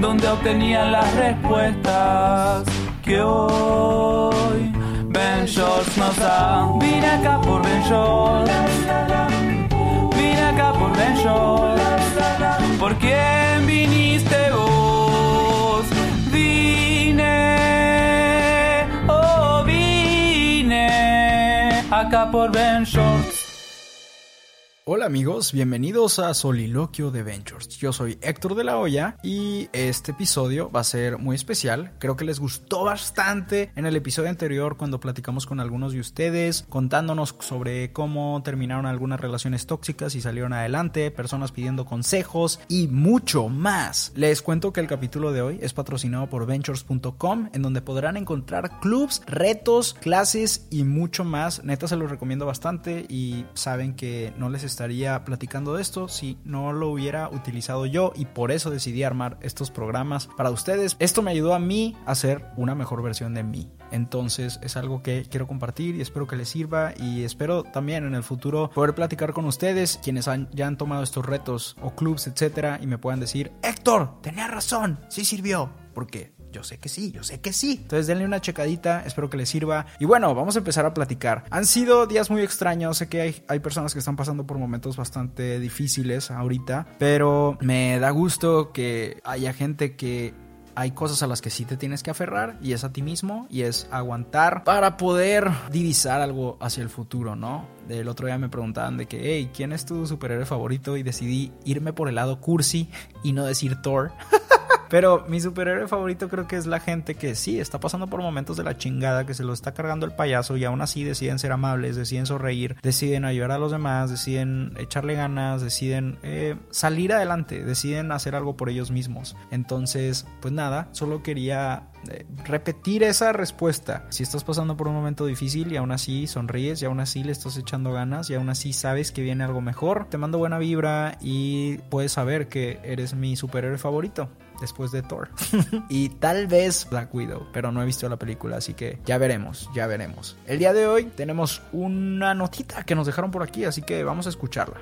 donde obtenían las respuestas que hoy Ben Shorts nos da. Vine acá por Ben Shorts. Vine acá por Ben Shorts. ¿Por quién viniste vos? Vine, oh vine acá por Ben Shorts. Hola amigos, bienvenidos a Soliloquio de Ventures. Yo soy Héctor de la Hoya y este episodio va a ser muy especial. Creo que les gustó bastante en el episodio anterior cuando platicamos con algunos de ustedes contándonos sobre cómo terminaron algunas relaciones tóxicas y salieron adelante, personas pidiendo consejos y mucho más. Les cuento que el capítulo de hoy es patrocinado por ventures.com en donde podrán encontrar clubs, retos, clases y mucho más. Neta se los recomiendo bastante y saben que no les estaría platicando de esto si no lo hubiera utilizado yo y por eso decidí armar estos programas para ustedes. Esto me ayudó a mí a ser una mejor versión de mí. Entonces es algo que quiero compartir y espero que les sirva y espero también en el futuro poder platicar con ustedes quienes ya han tomado estos retos o clubs, etcétera, y me puedan decir, Héctor, tenía razón, sí sirvió. ¿Por qué? Yo sé que sí, yo sé que sí. Entonces denle una checadita, espero que les sirva. Y bueno, vamos a empezar a platicar. Han sido días muy extraños, sé que hay, hay personas que están pasando por momentos bastante difíciles ahorita, pero me da gusto que haya gente que hay cosas a las que sí te tienes que aferrar y es a ti mismo y es aguantar para poder divisar algo hacia el futuro, ¿no? El otro día me preguntaban de que, hey, ¿quién es tu superhéroe favorito? Y decidí irme por el lado cursi y no decir Thor. Pero mi superhéroe favorito creo que es la gente que sí está pasando por momentos de la chingada, que se lo está cargando el payaso y aún así deciden ser amables, deciden sonreír, deciden ayudar a los demás, deciden echarle ganas, deciden eh, salir adelante, deciden hacer algo por ellos mismos. Entonces, pues nada, solo quería eh, repetir esa respuesta. Si estás pasando por un momento difícil y aún así sonríes y aún así le estás echando ganas y aún así sabes que viene algo mejor, te mando buena vibra y puedes saber que eres mi superhéroe favorito después de Thor. y tal vez Black Widow, pero no he visto la película, así que ya veremos, ya veremos. El día de hoy tenemos una notita que nos dejaron por aquí, así que vamos a escucharla.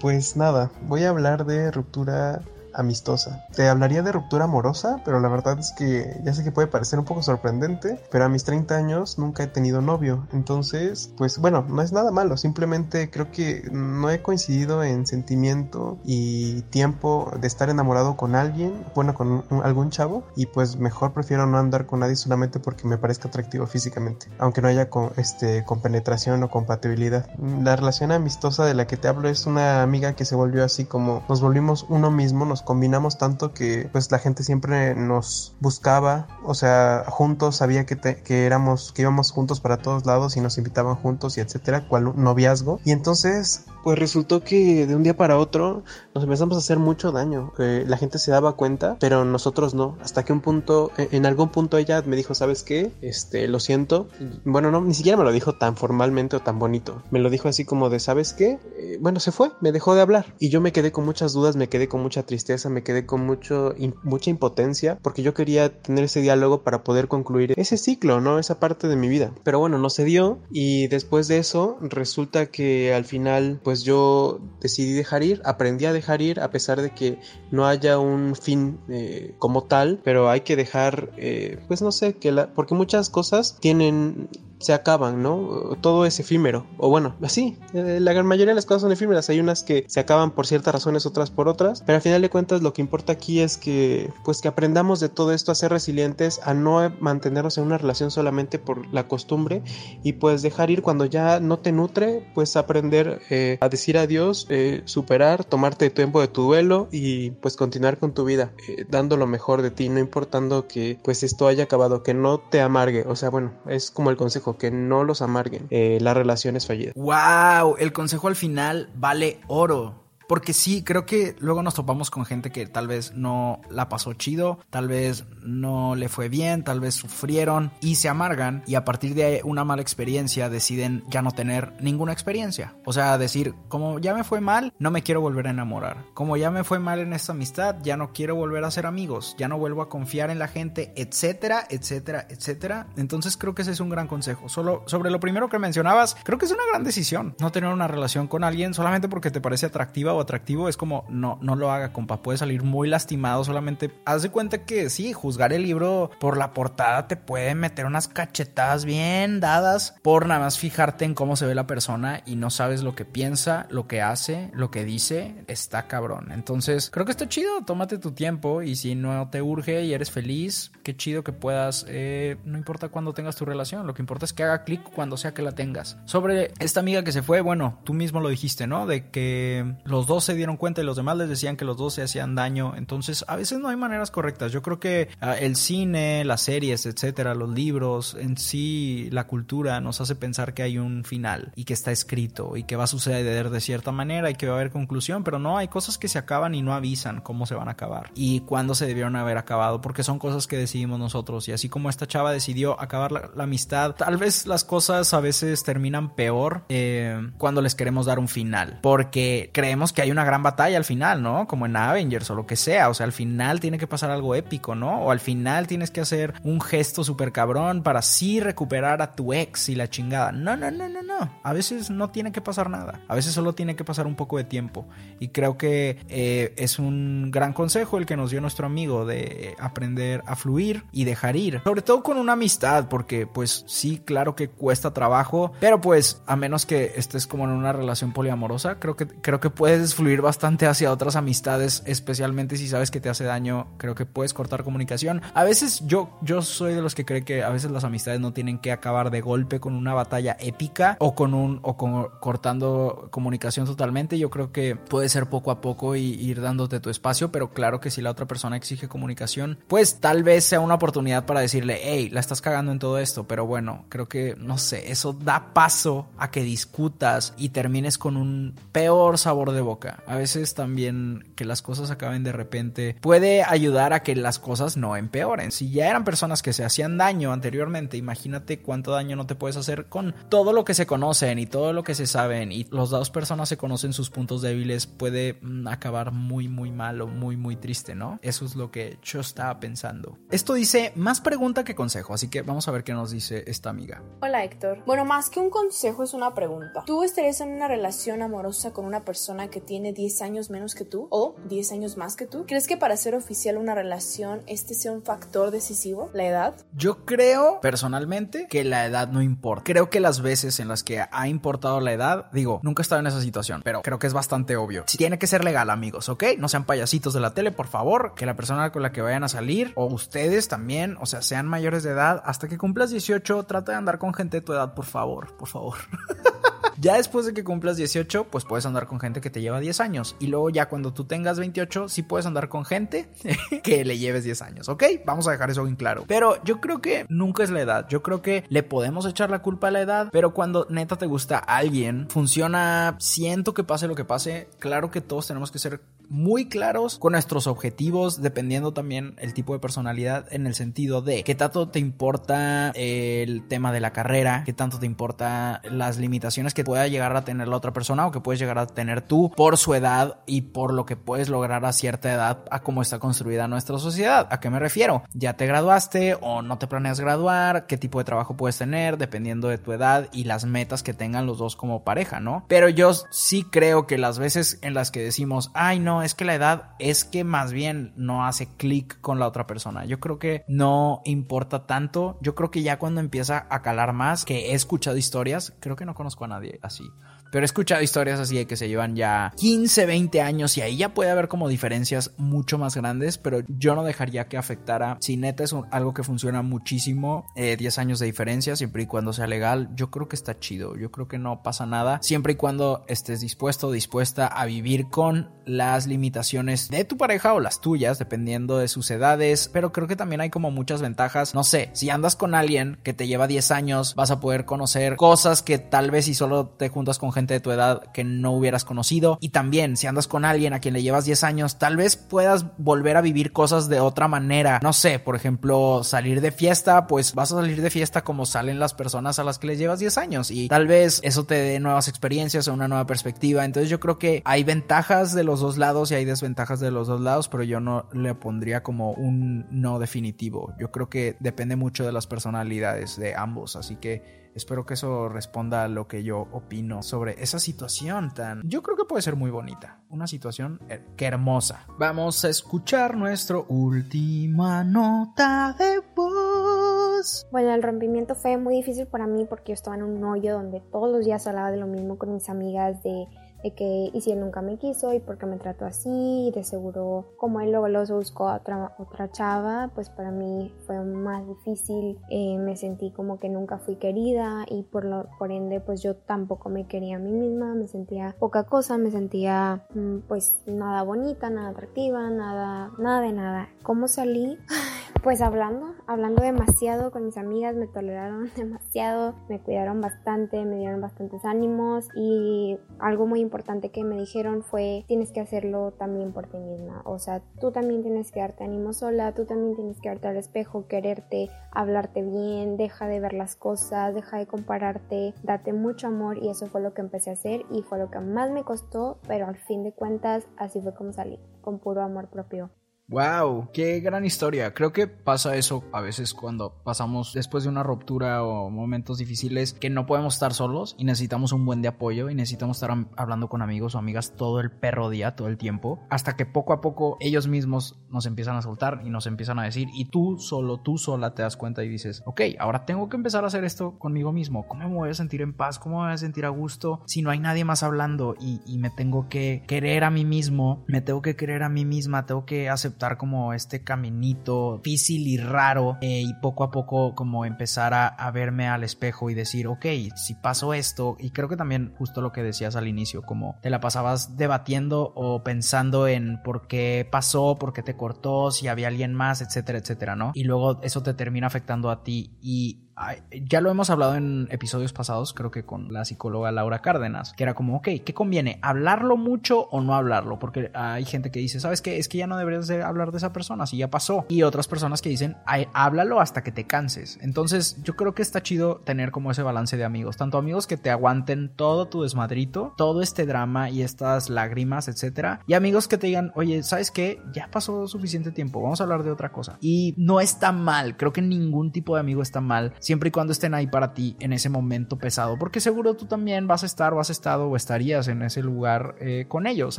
Pues nada, voy a hablar de ruptura amistosa. Te hablaría de ruptura amorosa, pero la verdad es que ya sé que puede parecer un poco sorprendente, pero a mis 30 años nunca he tenido novio. Entonces, pues bueno, no es nada malo, simplemente creo que no he coincidido en sentimiento y tiempo de estar enamorado con alguien, bueno, con un, algún chavo, y pues mejor prefiero no andar con nadie solamente porque me parezca atractivo físicamente, aunque no haya con, este, con penetración o compatibilidad. La relación amistosa de la que te hablo es una amiga que se volvió así como nos volvimos uno mismo, nos combinamos tanto que pues la gente siempre nos buscaba, o sea, juntos, sabía que, te, que éramos, que íbamos juntos para todos lados y nos invitaban juntos y etcétera, cual noviazgo. Y entonces, pues resultó que de un día para otro nos empezamos a hacer mucho daño. La gente se daba cuenta, pero nosotros no. Hasta que un punto, en algún punto ella me dijo, ¿sabes qué? Este, lo siento. Bueno, no, ni siquiera me lo dijo tan formalmente o tan bonito. Me lo dijo así como de, ¿sabes qué? Eh, bueno, se fue, me dejó de hablar. Y yo me quedé con muchas dudas, me quedé con mucha tristeza me quedé con mucho, mucha impotencia porque yo quería tener ese diálogo para poder concluir ese ciclo, ¿no? Esa parte de mi vida. Pero bueno, no se dio y después de eso resulta que al final pues yo decidí dejar ir, aprendí a dejar ir a pesar de que no haya un fin eh, como tal, pero hay que dejar, eh, pues no sé, que la, porque muchas cosas tienen se acaban, ¿no? Todo es efímero. O bueno, así, eh, la gran mayoría de las cosas son efímeras. Hay unas que se acaban por ciertas razones, otras por otras. Pero al final de cuentas lo que importa aquí es que pues que aprendamos de todo esto a ser resilientes, a no mantenernos en una relación solamente por la costumbre y pues dejar ir cuando ya no te nutre, pues aprender eh, a decir adiós, eh, superar, tomarte tiempo de tu duelo y pues continuar con tu vida, dando lo mejor de ti, no importando que pues esto haya acabado, que no te amargue. O sea, bueno, es como el consejo, que no los amarguen las relaciones fallidas. ¡Wow! El consejo al final vale oro. Porque sí, creo que luego nos topamos con gente que tal vez no la pasó chido, tal vez no le fue bien, tal vez sufrieron y se amargan y a partir de una mala experiencia deciden ya no tener ninguna experiencia. O sea, decir, como ya me fue mal, no me quiero volver a enamorar. Como ya me fue mal en esta amistad, ya no quiero volver a ser amigos, ya no vuelvo a confiar en la gente, etcétera, etcétera, etcétera. Entonces creo que ese es un gran consejo. Solo sobre lo primero que mencionabas, creo que es una gran decisión no tener una relación con alguien solamente porque te parece atractiva o atractivo, es como no, no lo haga, compa. Puede salir muy lastimado. Solamente haz de cuenta que sí, juzgar el libro por la portada te puede meter unas cachetadas bien dadas por nada más fijarte en cómo se ve la persona y no sabes lo que piensa, lo que hace, lo que dice. Está cabrón. Entonces, creo que está chido. Tómate tu tiempo y si no te urge y eres feliz, qué chido que puedas. Eh, no importa cuándo tengas tu relación, lo que importa es que haga clic cuando sea que la tengas. Sobre esta amiga que se fue, bueno, tú mismo lo dijiste, ¿no? De que dos se dieron cuenta y los demás les decían que los dos se hacían daño. Entonces, a veces no hay maneras correctas. Yo creo que uh, el cine, las series, etcétera, los libros, en sí, la cultura nos hace pensar que hay un final y que está escrito y que va a suceder de cierta manera y que va a haber conclusión, pero no, hay cosas que se acaban y no avisan cómo se van a acabar y cuándo se debieron haber acabado, porque son cosas que decidimos nosotros. Y así como esta chava decidió acabar la, la amistad, tal vez las cosas a veces terminan peor eh, cuando les queremos dar un final, porque creemos que hay una gran batalla al final, ¿no? Como en Avengers o lo que sea. O sea, al final tiene que pasar algo épico, ¿no? O al final tienes que hacer un gesto súper cabrón para así recuperar a tu ex y la chingada. No, no, no, no, no. A veces no tiene que pasar nada. A veces solo tiene que pasar un poco de tiempo. Y creo que eh, es un gran consejo el que nos dio nuestro amigo de aprender a fluir y dejar ir. Sobre todo con una amistad, porque pues sí, claro que cuesta trabajo, pero pues a menos que estés como en una relación poliamorosa, creo que, creo que puedes fluir bastante hacia otras amistades, especialmente si sabes que te hace daño, creo que puedes cortar comunicación. A veces yo, yo soy de los que cree que a veces las amistades no tienen que acabar de golpe con una batalla épica o con un o con cortando comunicación totalmente. Yo creo que puede ser poco a poco y ir dándote tu espacio, pero claro que si la otra persona exige comunicación, pues tal vez sea una oportunidad para decirle, hey, la estás cagando en todo esto, pero bueno, creo que, no sé, eso da paso a que discutas y termines con un peor sabor de boca. A veces también que las cosas acaben de repente puede ayudar a que las cosas no empeoren. Si ya eran personas que se hacían daño anteriormente, imagínate cuánto daño no te puedes hacer con todo lo que se conocen y todo lo que se saben y los dos personas se conocen sus puntos débiles, puede mm, acabar muy, muy mal o muy, muy triste, ¿no? Eso es lo que yo estaba pensando. Esto dice más pregunta que consejo, así que vamos a ver qué nos dice esta amiga. Hola Héctor. Bueno, más que un consejo es una pregunta. ¿Tú estarías en una relación amorosa con una persona que tiene 10 años menos que tú o 10 años más que tú? ¿Crees que para ser oficial una relación este sea un factor decisivo, la edad? Yo creo personalmente que la edad no importa. Creo que las veces en las que ha importado la edad, digo, nunca he estado en esa situación, pero creo que es bastante obvio. Si tiene que ser legal, amigos, ¿ok? No sean payasitos de la tele, por favor, que la persona con la que vayan a salir o ustedes también, o sea, sean mayores de edad, hasta que cumplas 18, trata de andar con gente de tu edad, por favor, por favor. Ya después de que cumplas 18, pues puedes andar con gente que te lleva 10 años. Y luego ya cuando tú tengas 28, sí puedes andar con gente que le lleves 10 años, ¿ok? Vamos a dejar eso bien claro. Pero yo creo que nunca es la edad. Yo creo que le podemos echar la culpa a la edad, pero cuando neta te gusta alguien, funciona, siento que pase lo que pase. Claro que todos tenemos que ser muy claros con nuestros objetivos, dependiendo también el tipo de personalidad, en el sentido de qué tanto te importa el tema de la carrera, qué tanto te importa las limitaciones que pueda llegar a tener la otra persona o que puedes llegar a tener tú por su edad y por lo que puedes lograr a cierta edad a cómo está construida nuestra sociedad. ¿A qué me refiero? ¿Ya te graduaste o no te planeas graduar? ¿Qué tipo de trabajo puedes tener dependiendo de tu edad y las metas que tengan los dos como pareja, ¿no? Pero yo sí creo que las veces en las que decimos, ay no, es que la edad es que más bien no hace clic con la otra persona. Yo creo que no importa tanto. Yo creo que ya cuando empieza a calar más, que he escuchado historias, creo que no conozco a nadie así. Pero he escuchado historias así de que se llevan ya 15, 20 años y ahí ya puede haber como diferencias mucho más grandes, pero yo no dejaría que afectara. Si neta es algo que funciona muchísimo, eh, 10 años de diferencia, siempre y cuando sea legal, yo creo que está chido. Yo creo que no pasa nada, siempre y cuando estés dispuesto o dispuesta a vivir con las limitaciones de tu pareja o las tuyas, dependiendo de sus edades. Pero creo que también hay como muchas ventajas. No sé, si andas con alguien que te lleva 10 años, vas a poder conocer cosas que tal vez si solo te juntas con gente de tu edad que no hubieras conocido. Y también, si andas con alguien a quien le llevas 10 años, tal vez puedas volver a vivir cosas de otra manera. No sé, por ejemplo, salir de fiesta, pues vas a salir de fiesta como salen las personas a las que les llevas 10 años. Y tal vez eso te dé nuevas experiencias o una nueva perspectiva. Entonces yo creo que hay ventajas de los dos lados y hay desventajas de los dos lados, pero yo no le pondría como un no definitivo. Yo creo que depende mucho de las personalidades de ambos. Así que Espero que eso responda a lo que yo opino sobre esa situación tan... Yo creo que puede ser muy bonita. Una situación que hermosa. Vamos a escuchar nuestro última nota de voz. Bueno, el rompimiento fue muy difícil para mí porque yo estaba en un hoyo donde todos los días hablaba de lo mismo con mis amigas, de que y si él nunca me quiso y por qué me trató así, y de seguro como él luego lo buscó a otra, otra chava, pues para mí fue más difícil, eh, me sentí como que nunca fui querida y por, lo, por ende pues yo tampoco me quería a mí misma, me sentía poca cosa, me sentía mm, pues nada bonita, nada atractiva, nada, nada de nada. ¿Cómo salí? Pues hablando, hablando demasiado con mis amigas, me toleraron demasiado, me cuidaron bastante, me dieron bastantes ánimos y algo muy importante que me dijeron fue tienes que hacerlo también por ti misma, o sea, tú también tienes que darte ánimo sola, tú también tienes que darte al espejo, quererte, hablarte bien, deja de ver las cosas, deja de compararte, date mucho amor y eso fue lo que empecé a hacer y fue lo que más me costó, pero al fin de cuentas así fue como salí, con puro amor propio. Wow, qué gran historia. Creo que pasa eso a veces cuando pasamos después de una ruptura o momentos difíciles que no podemos estar solos y necesitamos un buen de apoyo y necesitamos estar hablando con amigos o amigas todo el perro día, todo el tiempo, hasta que poco a poco ellos mismos nos empiezan a soltar y nos empiezan a decir y tú solo, tú sola te das cuenta y dices, ok, ahora tengo que empezar a hacer esto conmigo mismo. ¿Cómo me voy a sentir en paz? ¿Cómo me voy a sentir a gusto si no hay nadie más hablando y, y me tengo que querer a mí mismo? Me tengo que querer a mí misma, tengo que aceptar como este caminito difícil y raro eh, y poco a poco como empezar a, verme al espejo y decir, ok, si pasó esto, y creo que también justo lo que decías al inicio, como te la pasabas debatiendo o pensando en por qué pasó, por qué te cortó, si había alguien más, etcétera, etcétera, ¿no? Y luego eso te termina afectando a ti y ya lo hemos hablado en episodios pasados, creo que con la psicóloga Laura Cárdenas, que era como, ok, ¿qué conviene? ¿Hablarlo mucho o no hablarlo? Porque hay gente que dice, ¿sabes qué? Es que ya no deberías de hablar de esa persona, si ya pasó. Y otras personas que dicen, "Ay, háblalo hasta que te canses. Entonces, yo creo que está chido tener como ese balance de amigos, tanto amigos que te aguanten todo tu desmadrito, todo este drama y estas lágrimas, etcétera, y amigos que te digan, oye, ¿sabes qué? Ya pasó suficiente tiempo, vamos a hablar de otra cosa. Y no está mal, creo que ningún tipo de amigo está mal, siempre y cuando estén ahí para ti en ese momento pesado, porque seguro tú también vas a estar o has estado o estarías en ese lugar eh, con ellos,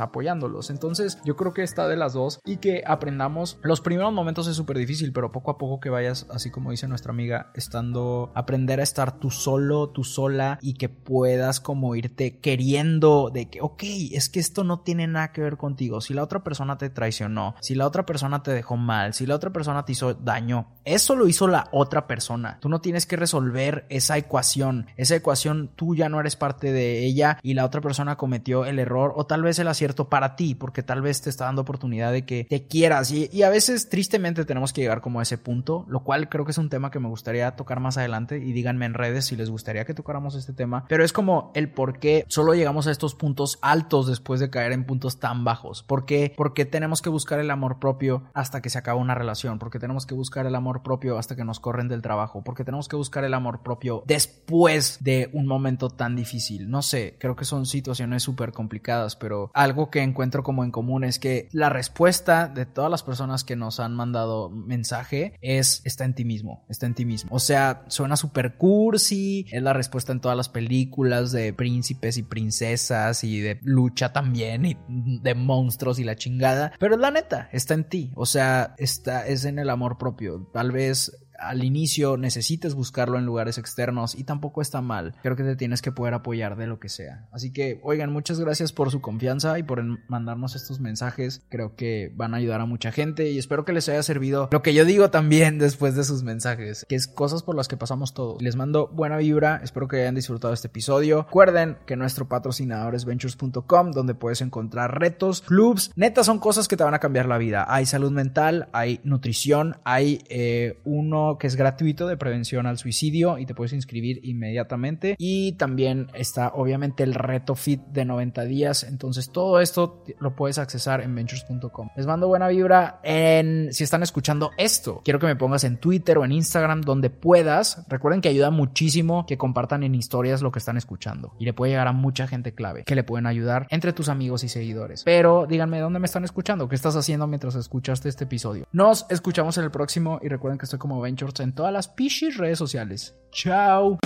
apoyándolos. Entonces, yo creo que está de las dos y que aprendamos. Los primeros momentos es súper difícil, pero poco a poco que vayas, así como dice nuestra amiga, estando, aprender a estar tú solo, tú sola y que puedas como irte queriendo de que, ok, es que esto no tiene nada que ver contigo. Si la otra persona te traicionó, si la otra persona te dejó mal, si la otra persona te hizo daño, eso lo hizo la otra persona. Tú no tienes que resolver esa ecuación. Esa ecuación tú ya no eres parte de ella y la otra persona cometió el error o tal vez el acierto para ti, porque tal vez te está dando oportunidad de que te quieras. Y, y a veces tristemente tenemos que llegar como a ese punto, lo cual creo que es un tema que me gustaría tocar más adelante y díganme en redes si les gustaría que tocáramos este tema. Pero es como el por qué solo llegamos a estos puntos altos después de caer en puntos tan bajos. ¿Por qué? Porque tenemos que buscar el amor propio hasta que se acaba una relación, porque tenemos que buscar el amor propio hasta que nos corren del trabajo, porque tenemos que buscar el amor propio después de un momento tan difícil. No sé, creo que son situaciones súper complicadas, pero algo que encuentro como en común es que la respuesta de todas las personas que nos han mandado mensaje es está en ti mismo, está en ti mismo. O sea, suena super cursi, es la respuesta en todas las películas de príncipes y princesas y de lucha también y de monstruos y la chingada, pero la neta, está en ti, o sea, está es en el amor propio. Tal vez al inicio necesites buscarlo en lugares externos y tampoco está mal. Creo que te tienes que poder apoyar de lo que sea. Así que, oigan, muchas gracias por su confianza y por mandarnos estos mensajes. Creo que van a ayudar a mucha gente y espero que les haya servido lo que yo digo también después de sus mensajes, que es cosas por las que pasamos todos. Les mando buena vibra, espero que hayan disfrutado este episodio. Recuerden que nuestro patrocinador es ventures.com, donde puedes encontrar retos, clubs, neta son cosas que te van a cambiar la vida. Hay salud mental, hay nutrición, hay eh, uno que es gratuito de prevención al suicidio y te puedes inscribir inmediatamente. Y también está obviamente el reto fit de 90 días. Entonces todo esto lo puedes accesar en ventures.com. Les mando buena vibra en si están escuchando esto. Quiero que me pongas en Twitter o en Instagram donde puedas. Recuerden que ayuda muchísimo que compartan en historias lo que están escuchando y le puede llegar a mucha gente clave que le pueden ayudar entre tus amigos y seguidores. Pero díganme dónde me están escuchando, qué estás haciendo mientras escuchaste este episodio. Nos escuchamos en el próximo y recuerden que estoy como Ventures en todas las pichis redes sociales. Chao.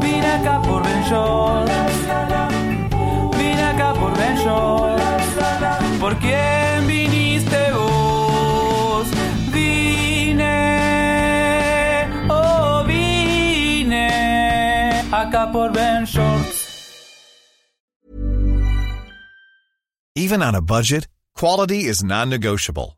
Vine acá por Ben Vine acá por Ben ¿Por quién viniste vos? Vine, oh vine acá por Ben Even on a budget, quality is non-negotiable.